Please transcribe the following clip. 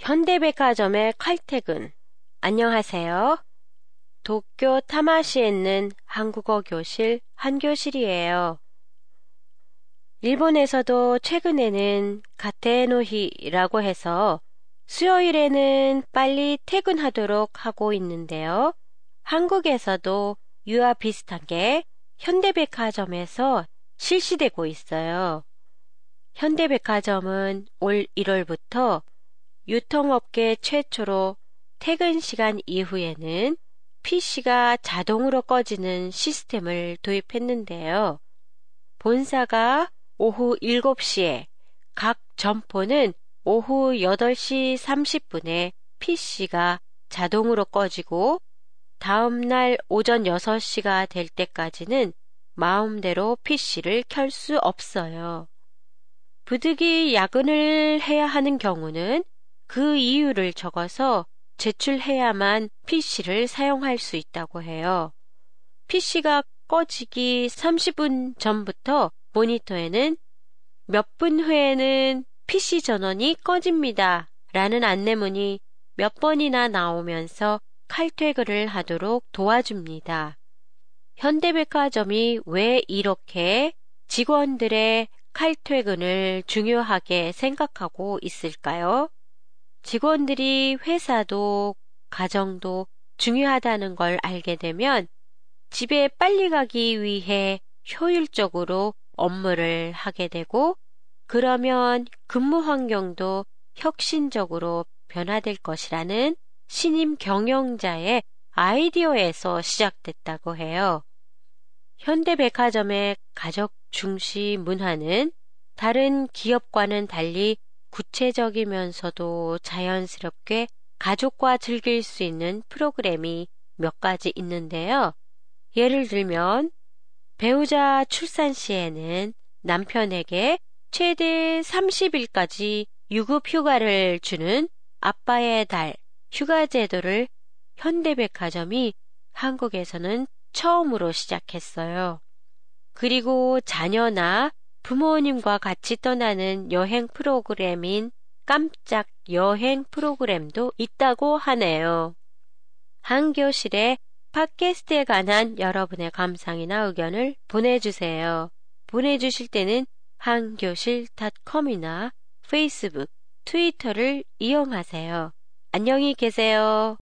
현대백화점의 칼퇴근. 안녕하세요. 도쿄 타마시에 있는 한국어 교실 한교실이에요. 일본에서도 최근에는 가테노히라고 해서 수요일에는 빨리 퇴근하도록 하고 있는데요. 한국에서도 이와 비슷한 게 현대백화점에서 실시되고 있어요. 현대백화점은 올 1월부터 유통업계 최초로 퇴근 시간 이후에는 PC가 자동으로 꺼지는 시스템을 도입했는데요. 본사가 오후 7시에 각 점포는 오후 8시 30분에 PC가 자동으로 꺼지고 다음날 오전 6시가 될 때까지는 마음대로 PC를 켤 수 없어요. 부득이 야근을 해야 하는 경우는 그 이유를 적어서 제출해야만 PC를 사용할 수 있다고 해요. PC가 꺼지기 30분 전부터 모니터에는 몇 분 후에는 PC 전원이 꺼집니다. 라는 안내문이 몇 번이나 나오면서 칼퇴근을 하도록 도와줍니다. 현대백화점이 왜 이렇게 직원들의 칼퇴근을 중요하게 생각하고 있을까요? 직원들이 회사도 가정도 중요하다는 걸 알게 되면 집에 빨리 가기 위해 효율적으로 업무를 하게 되고 그러면 근무 환경도 혁신적으로 변화될 것이라는 신임 경영자의 아이디어에서 시작됐다고 해요. 현대백화점의 가족 중시 문화는 다른 기업과는 달리 구체적이면서도 자연스럽게 가족과 즐길 수 있는 프로그램이 몇 가지 있는데요. 예를 들면 배우자 출산 시에는 남편에게 최대 30일까지 유급 휴가를 주는 아빠의 달 휴가 제도를 현대백화점이 한국에서는 처음으로 시작했어요. 그리고 자녀나 부모님과 같이 떠나는 여행 프로그램인 깜짝 여행 프로그램도 있다고 하네요. 한 교실에 팟캐스트에 관한 여러분의 감상이나 의견을 보내주세요. 보내주실 때는 한교실닷컴이나 페이스북, 트위터를 이용하세요. 안녕히 계세요.